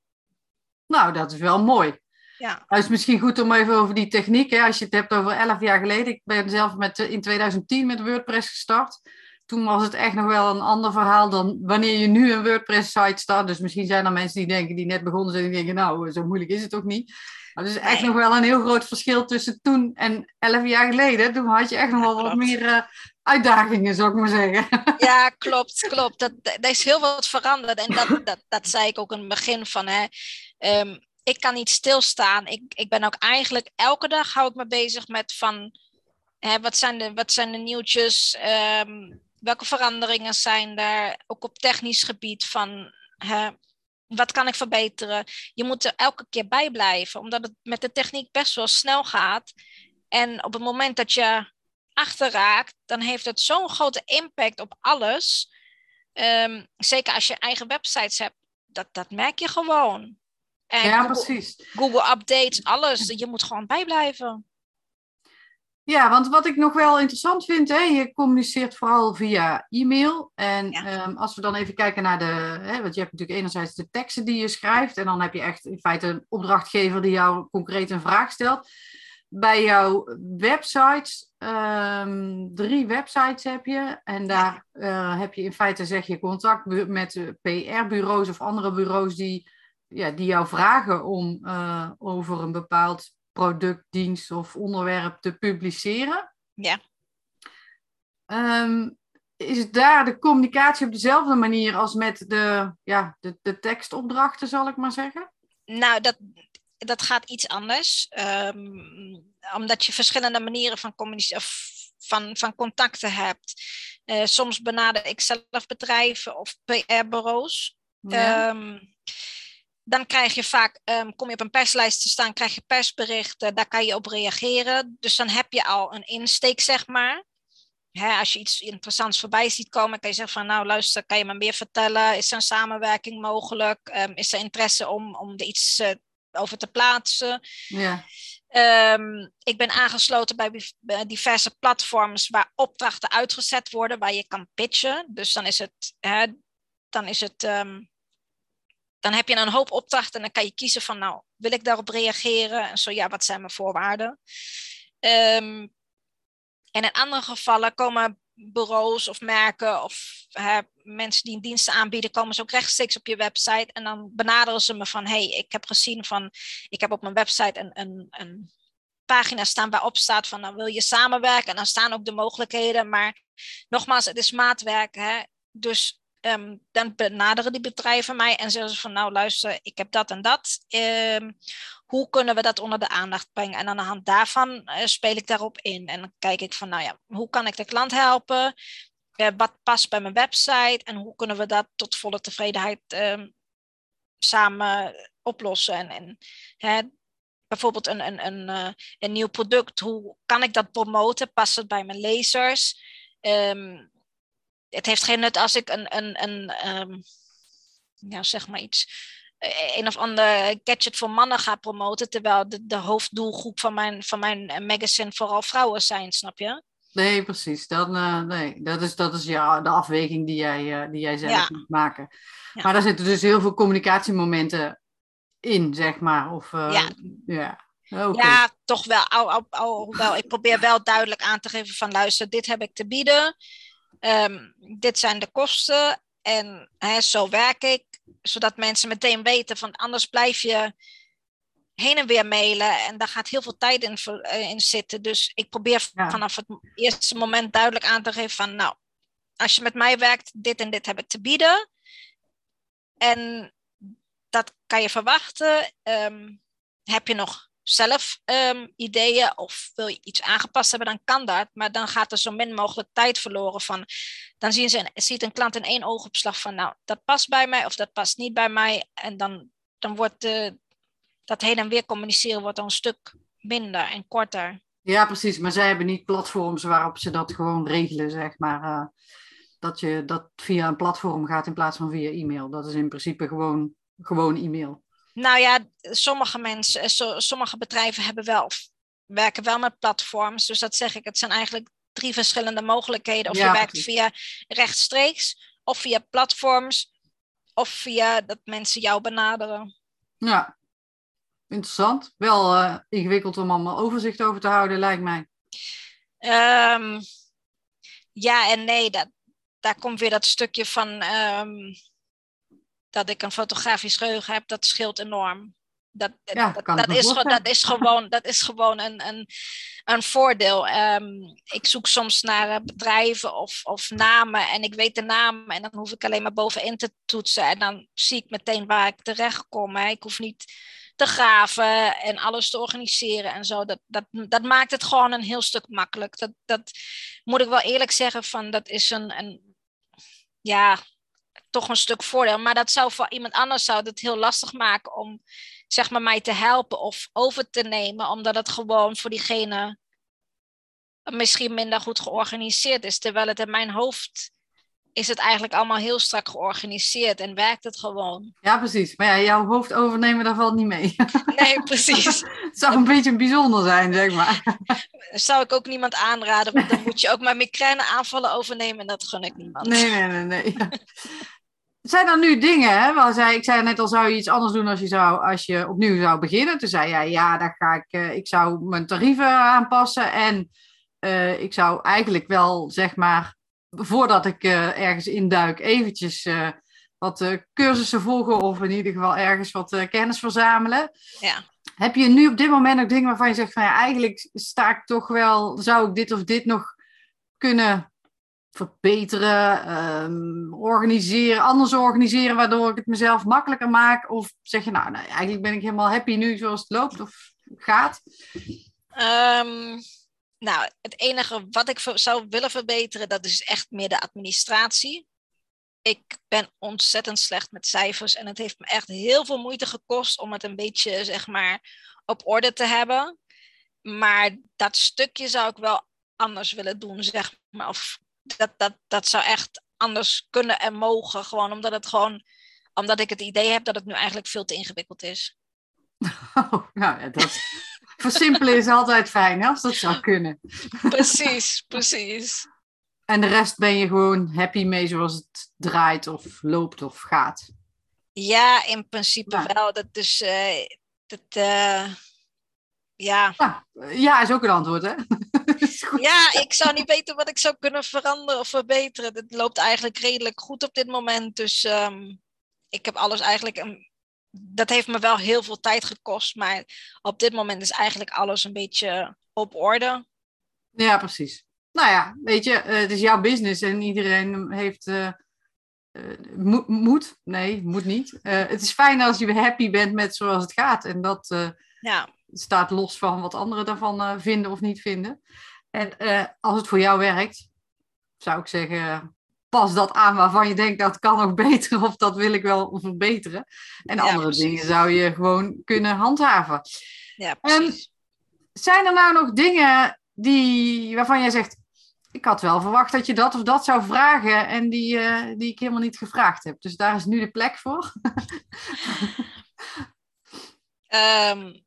Nou, dat is wel mooi. Ja. Het is misschien goed om even over die techniek, hè, als je het hebt over elf jaar geleden. Ik ben zelf met, in 2010 met WordPress gestart. Toen was het echt nog wel een ander verhaal dan wanneer je nu een WordPress-site start. Dus misschien zijn er mensen die denken, die net begonnen zijn, die denken, nou, zo moeilijk is het toch niet. Maar er is echt nog wel een heel groot verschil tussen toen en elf jaar geleden. Toen had je echt nog wel wat meer uh, uitdagingen, zou ik maar zeggen. Ja, klopt, klopt. Dat, er is heel wat veranderd. En dat, dat, dat zei ik ook in het begin van, hè. Um, ik kan niet stilstaan. Ik, ik ben ook eigenlijk elke dag hou ik me bezig met van hè, wat, zijn de, wat zijn de nieuwtjes, um, welke veranderingen zijn er, ook op technisch gebied van hè, wat kan ik verbeteren. Je moet er elke keer bij blijven, omdat het met de techniek best wel snel gaat. En op het moment dat je achterraakt, dan heeft het zo'n grote impact op alles. Um, zeker als je eigen websites hebt, dat, dat merk je gewoon. En ja, Google, precies. Google Updates, alles. Je moet gewoon bijblijven. Ja, want wat ik nog wel interessant vind, hè, je communiceert vooral via e-mail. En ja. um, als we dan even kijken naar de, hè, want je hebt natuurlijk enerzijds de teksten die je schrijft. En dan heb je echt in feite een opdrachtgever die jou concreet een vraag stelt. Bij jouw websites, um, drie websites heb je. En daar uh, heb je in feite, zeg je, contact met PR-bureaus of andere bureaus die ja, die jou vragen om uh, over een bepaald product, dienst of onderwerp te publiceren. Ja. Um, is daar de communicatie op dezelfde manier als met de, ja, de, de tekstopdrachten, zal ik maar zeggen? Nou, dat, dat gaat iets anders. Um, omdat je verschillende manieren van, van, van contacten hebt. Uh, soms benader ik zelf bedrijven of PR-bureaus. Ja. Um, dan krijg je vaak, um, kom je op een perslijst te staan, krijg je persberichten, daar kan je op reageren. Dus dan heb je al een insteek, zeg maar. Hè, als je iets interessants voorbij ziet komen, kan je zeggen van nou luister, kan je me meer vertellen? Is er een samenwerking mogelijk? Um, is er interesse om, om er iets uh, over te plaatsen? Ja. Um, ik ben aangesloten bij diverse platforms waar opdrachten uitgezet worden, waar je kan pitchen. Dus dan is het, hè, dan is het um, dan heb je een hoop opdrachten en dan kan je kiezen van, nou, wil ik daarop reageren? En zo ja, wat zijn mijn voorwaarden? Um, en in andere gevallen komen bureaus of merken of mensen die diensten aanbieden, komen ze ook rechtstreeks op je website en dan benaderen ze me van, hey, ik heb gezien van, ik heb op mijn website een, een, een pagina staan waarop staat van, nou wil je samenwerken? En dan staan ook de mogelijkheden, maar nogmaals, het is maatwerk, hè? dus Um, dan benaderen die bedrijven mij en zeggen ze van nou luister, ik heb dat en dat. Um, hoe kunnen we dat onder de aandacht brengen? En aan de hand daarvan uh, speel ik daarop in. En dan kijk ik van nou ja, hoe kan ik de klant helpen? Uh, wat past bij mijn website? En hoe kunnen we dat tot volle tevredenheid um, samen oplossen? En, en hè, bijvoorbeeld een, een, een, uh, een nieuw product, hoe kan ik dat promoten? Past het bij mijn lezers? Um, het heeft geen nut als ik een, een, een um, ja, zeg maar iets, eh, een of ander gadget voor mannen ga promoten, terwijl de, de hoofddoelgroep van mijn, van mijn magazine vooral vrouwen zijn, snap je? Nee, precies. Dan, uh, nee, dat is, dat is ja, de afweging die jij, uh, die jij zelf ja. moet maken. Ja. Maar daar zitten dus heel veel communicatiemomenten in, zeg maar. Of, uh, ja. Ja. Okay. ja, toch wel. Al, al, alhoewel, ik probeer wel duidelijk aan te geven van luister, dit heb ik te bieden. Um, dit zijn de kosten en hè, zo werk ik, zodat mensen meteen weten van anders blijf je heen en weer mailen en daar gaat heel veel tijd in, uh, in zitten. Dus ik probeer ja. vanaf het eerste moment duidelijk aan te geven van nou, als je met mij werkt, dit en dit heb ik te bieden. En dat kan je verwachten. Um, heb je nog zelf um, ideeën of wil je iets aangepast hebben, dan kan dat. Maar dan gaat er zo min mogelijk tijd verloren van. Dan zien ze, ziet een klant in één oogopslag van, nou, dat past bij mij of dat past niet bij mij. En dan, dan wordt de, dat heen en weer communiceren wordt dan een stuk minder en korter. Ja, precies. Maar zij hebben niet platforms waarop ze dat gewoon regelen, zeg maar. Uh, dat je dat via een platform gaat in plaats van via e-mail. Dat is in principe gewoon, gewoon e-mail. Nou ja, sommige mensen, eh, sommige bedrijven hebben wel, werken wel met platforms. Dus dat zeg ik, het zijn eigenlijk drie verschillende mogelijkheden. Of ja, je werkt precies. via rechtstreeks, of via platforms, of via dat mensen jou benaderen. Ja, interessant. Wel uh, ingewikkeld om allemaal overzicht over te houden, lijkt mij. Um, ja en nee, dat, daar komt weer dat stukje van um, dat ik een fotografisch geheugen heb, dat scheelt enorm. Dat, ja, dat, dat, is, dat, is, gewoon, dat is gewoon een, een, een voordeel. Um, ik zoek soms naar uh, bedrijven of, of namen en ik weet de naam en dan hoef ik alleen maar bovenin te toetsen en dan zie ik meteen waar ik terecht kom. Hè. Ik hoef niet te graven en alles te organiseren en zo. Dat, dat, dat maakt het gewoon een heel stuk makkelijk. Dat, dat moet ik wel eerlijk zeggen, van dat is een, een ja, toch een stuk voordeel. Maar dat zou voor iemand anders zou het heel lastig maken om zeg maar mij te helpen of over te nemen, omdat het gewoon voor diegene misschien minder goed georganiseerd is. Terwijl het in mijn hoofd is het eigenlijk allemaal heel strak georganiseerd en werkt het gewoon. Ja, precies. Maar ja, jouw hoofd overnemen, daar valt niet mee. Nee, precies. het zou een beetje bijzonder zijn, zeg maar. Zou ik ook niemand aanraden, want dan moet je ook maar migraine aanvallen overnemen en dat gun ik niemand. Nee, nee, nee. nee. Zijn er nu dingen, hè, waar zei, ik zei net al, zou je iets anders doen als je, zou, als je opnieuw zou beginnen? Toen zei jij, ja, daar ga ik, uh, ik zou mijn tarieven aanpassen en uh, ik zou eigenlijk wel, zeg maar, voordat ik uh, ergens induik, eventjes wat cursussen volgen of in ieder geval ergens wat kennis verzamelen. Ja. Heb je nu op dit moment ook dingen waarvan je zegt van ja, eigenlijk sta ik toch wel, zou ik dit of dit nog kunnen verbeteren, um, organiseren, anders organiseren, waardoor ik het mezelf makkelijker maak? Of zeg je nou, nou eigenlijk ben ik helemaal happy nu zoals het loopt of gaat? Um nou, het enige wat ik zou willen verbeteren, dat is echt meer de administratie. Ik ben ontzettend slecht met cijfers en het heeft me echt heel veel moeite gekost om het een beetje, zeg maar, op orde te hebben. Maar dat stukje zou ik wel anders willen doen, zeg maar. Of dat, dat, dat zou echt anders kunnen en mogen, gewoon omdat het gewoon, omdat ik het idee heb dat het nu eigenlijk veel te ingewikkeld is. Oh, nou ja, dat, Versimpelen is altijd fijn, hè, als dat zou kunnen. Precies, precies. En de rest ben je gewoon happy mee zoals het draait of loopt of gaat? Ja, in principe wel. Dat is... Uh, dat, uh, ja. ja. Ja, is ook een antwoord, hè? Ja, ik zou niet weten wat ik zou kunnen veranderen of verbeteren. Het loopt eigenlijk redelijk goed op dit moment. Dus um, ik heb alles eigenlijk een, dat heeft me wel heel veel tijd gekost. Maar op dit moment is eigenlijk alles een beetje op orde. Ja, precies. Nou ja, weet je, eh, het is jouw business en iedereen heeft. Uh, uh, moet, nee, moet niet. het is fijn als je happy bent met zoals het gaat. En dat ja. staat los van wat anderen daarvan vinden of niet vinden. En als het voor jou werkt, zou ik zeggen, pas dat aan waarvan je denkt dat kan nog beter of dat wil ik wel verbeteren. En andere dingen zou je gewoon kunnen handhaven. Ja, precies. zijn er nou nog dingen die, waarvan jij zegt, ik had wel verwacht dat je dat of dat zou vragen en die, uh, die ik helemaal niet gevraagd heb. Dus daar is nu de plek voor. um,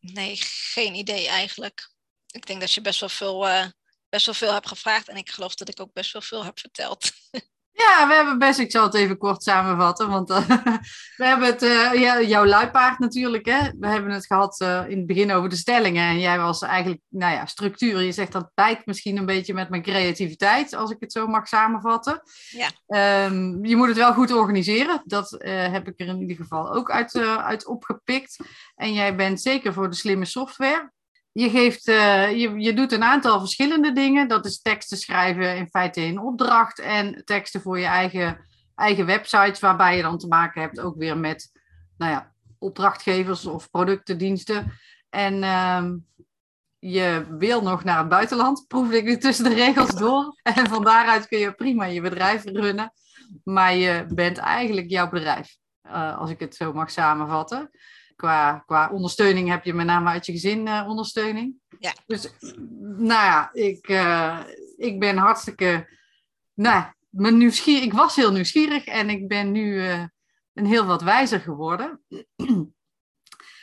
nee, geen idee eigenlijk. Ik denk dat je best wel veel uh, best wel veel heb gevraagd. En ik geloof dat ik ook best wel veel heb verteld. Ja, we hebben best, ik zal het even kort samenvatten, want uh, we hebben het, uh, ja, jouw luipaard natuurlijk, hè. We hebben het gehad uh, in het begin over de stellingen en jij was eigenlijk, nou ja, structuur. Je zegt dat bijt misschien een beetje met mijn creativiteit, als ik het zo mag samenvatten. Ja. Um, je moet het wel goed organiseren, dat heb ik er in ieder geval ook uit, uit opgepikt. En jij bent zeker voor de slimme software je, geeft, uh, je, je doet een aantal verschillende dingen. Dat is teksten schrijven in feite in opdracht en teksten voor je eigen, eigen websites, waarbij je dan te maken hebt ook weer met nou ja, opdrachtgevers of producten, diensten. En uh, je wil nog naar het buitenland, proefde ik nu tussen de regels door. En van daaruit kun je prima je bedrijf runnen. Maar je bent eigenlijk jouw bedrijf, uh, als ik het zo mag samenvatten qua, qua ondersteuning heb je met name uit je gezin uh, ondersteuning. Ja. Dus nou ja, ik, uh, ik ben hartstikke. Nou, mijn nieuwsgierig, ik was heel nieuwsgierig en ik ben nu uh, een heel wat wijzer geworden.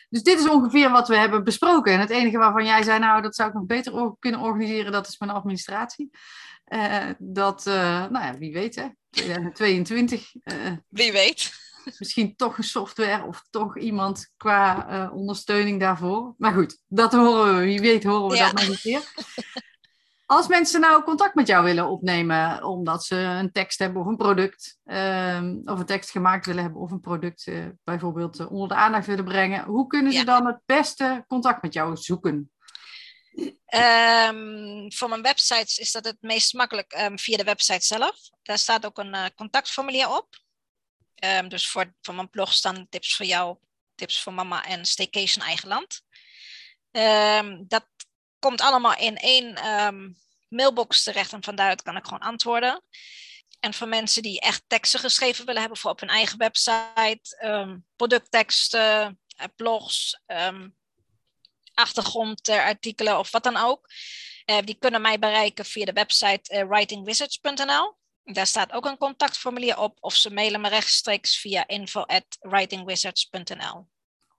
Dus dit is ongeveer wat we hebben besproken. En het enige waarvan jij zei, nou, dat zou ik nog beter kunnen organiseren, dat is mijn administratie. dat, nou ja, wie weet hè. 2022. Uh, Wie weet. Misschien toch een software of toch iemand qua uh, ondersteuning daarvoor. Maar goed, dat horen we. Wie weet horen we Ja. dat nog een keer. Als mensen nou contact met jou willen opnemen, omdat ze een tekst hebben of een product, ehm, of een tekst gemaakt willen hebben of een product eh, bijvoorbeeld eh, onder de aandacht willen brengen, hoe kunnen ze Ja. dan het beste contact met jou zoeken? Ehm, voor mijn websites is dat het meest makkelijk ehm, via de website zelf. Daar staat ook een eh, contactformulier op. Ehm, dus voor, voor mijn blog staan tips voor jou, tips voor mama en staycation eigen land. Ehm, dat komt allemaal in één ehm, mailbox terecht en van daaruit kan ik gewoon antwoorden. En voor mensen die echt teksten geschreven willen hebben voor op hun eigen website, productteksten, eh, blogs, achtergrondartikelen of wat dan ook. eh, die kunnen mij bereiken via de website eh, writingwizards.nl. Daar staat ook een contactformulier op of ze mailen me rechtstreeks via info@writingwizards.nl.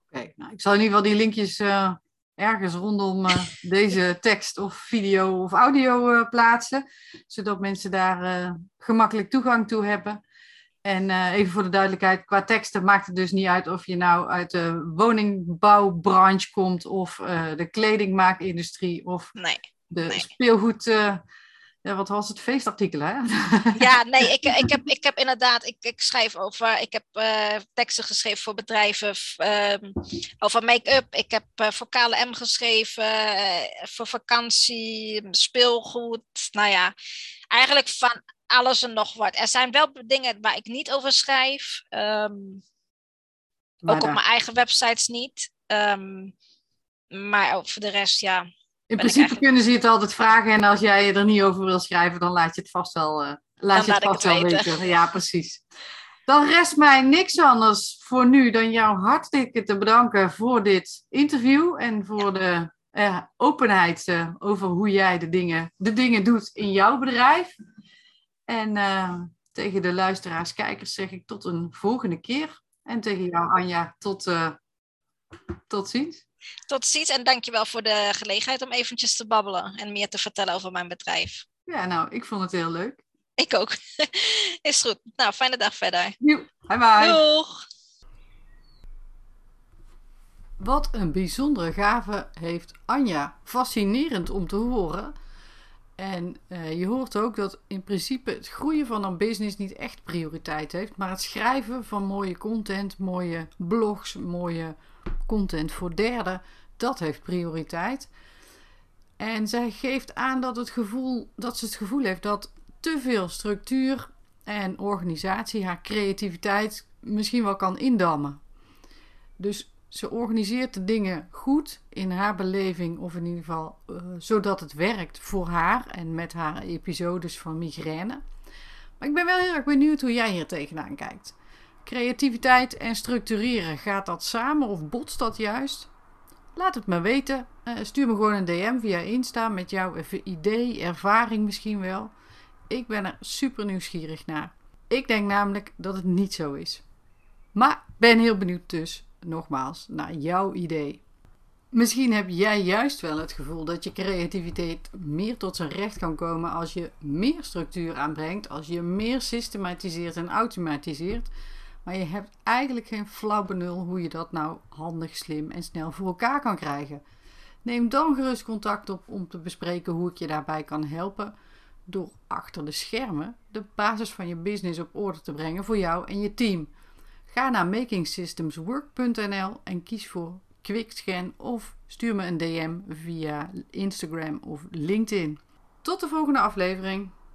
Oké, nou, ik zal in ieder geval die linkjes eh, ergens rondom eh, deze tekst of video of audio eh, plaatsen, zodat mensen daar gemakkelijk toegang toe hebben. En even voor de duidelijkheid, qua teksten maakt het dus niet uit of je nou uit de woningbouwbranche komt of de kledingmaakindustrie of Nee. de Nee. speelgoed. Ja, wat was het? Feestartikelen, hè? Ja, nee, ik, ik, heb, ik heb inderdaad, ik, ik schrijf over, ik heb eh, teksten geschreven voor bedrijven ehm, over make-up. Ik heb eh, voor KLM geschreven, eh, voor vakantie, speelgoed. Nou ja, eigenlijk van alles en nog wat. Er zijn wel dingen waar ik niet over schrijf, ehm, ook op mijn eigen websites niet. Ehm, maar voor de rest, ja. In principe eigenlijk- kunnen ze je het altijd vragen en als jij er niet over wil schrijven, dan laat je het vast wel, eh, laat je het vast het wel weten. weten. Ja, precies. Dan rest mij niks anders voor nu dan jou hartstikke te bedanken voor dit interview en voor de eh, openheid eh, over hoe jij de dingen, de dingen doet in jouw bedrijf. En tegen de luisteraars, kijkers zeg ik tot een volgende keer. En tegen jou, Anja, tot, tot ziens. Tot ziens en dankjewel voor de gelegenheid om eventjes te babbelen en meer te vertellen over mijn bedrijf. Ja, nou, ik vond het heel leuk. Ik ook. Is goed. Nou, fijne dag verder. Bye bye. Doeg! Wat een bijzondere gave heeft Anja. Fascinerend om te horen. En eh, je hoort ook dat in principe het groeien van een business niet echt prioriteit heeft, maar het schrijven van mooie content, mooie blogs, mooie content voor derden, dat heeft prioriteit. En zij geeft aan dat, het gevoel, dat ze het gevoel heeft dat te veel structuur en organisatie haar creativiteit misschien wel kan indammen. Dus ze organiseert de dingen goed in haar beleving, of in ieder geval eh, zodat het werkt voor haar en met haar episodes van migraine. Maar ik ben wel heel erg benieuwd hoe jij hier tegenaan kijkt. Creativiteit en structureren, gaat dat samen of botst dat juist? Laat het me weten. Eh, stuur me gewoon een DM via Insta met jouw even idee, ervaring misschien wel. Ik ben er super nieuwsgierig naar. Ik denk namelijk dat het niet zo is. Maar ben heel benieuwd dus, nogmaals, naar jouw idee. Misschien heb jij juist wel het gevoel dat je creativiteit meer tot zijn recht kan komen als je meer structuur aanbrengt, als je meer systematiseert en automatiseert. Maar je hebt eigenlijk geen flauw benul hoe je dat nou handig, slim en snel voor elkaar kan krijgen. Neem dan gerust contact op om te bespreken hoe ik je daarbij kan helpen door achter de schermen de basis van je business op orde te brengen voor jou en je team. Ga naar makingsystemswork.nl en kies voor Quickscan of stuur me een DM via Instagram of LinkedIn. Tot de volgende aflevering.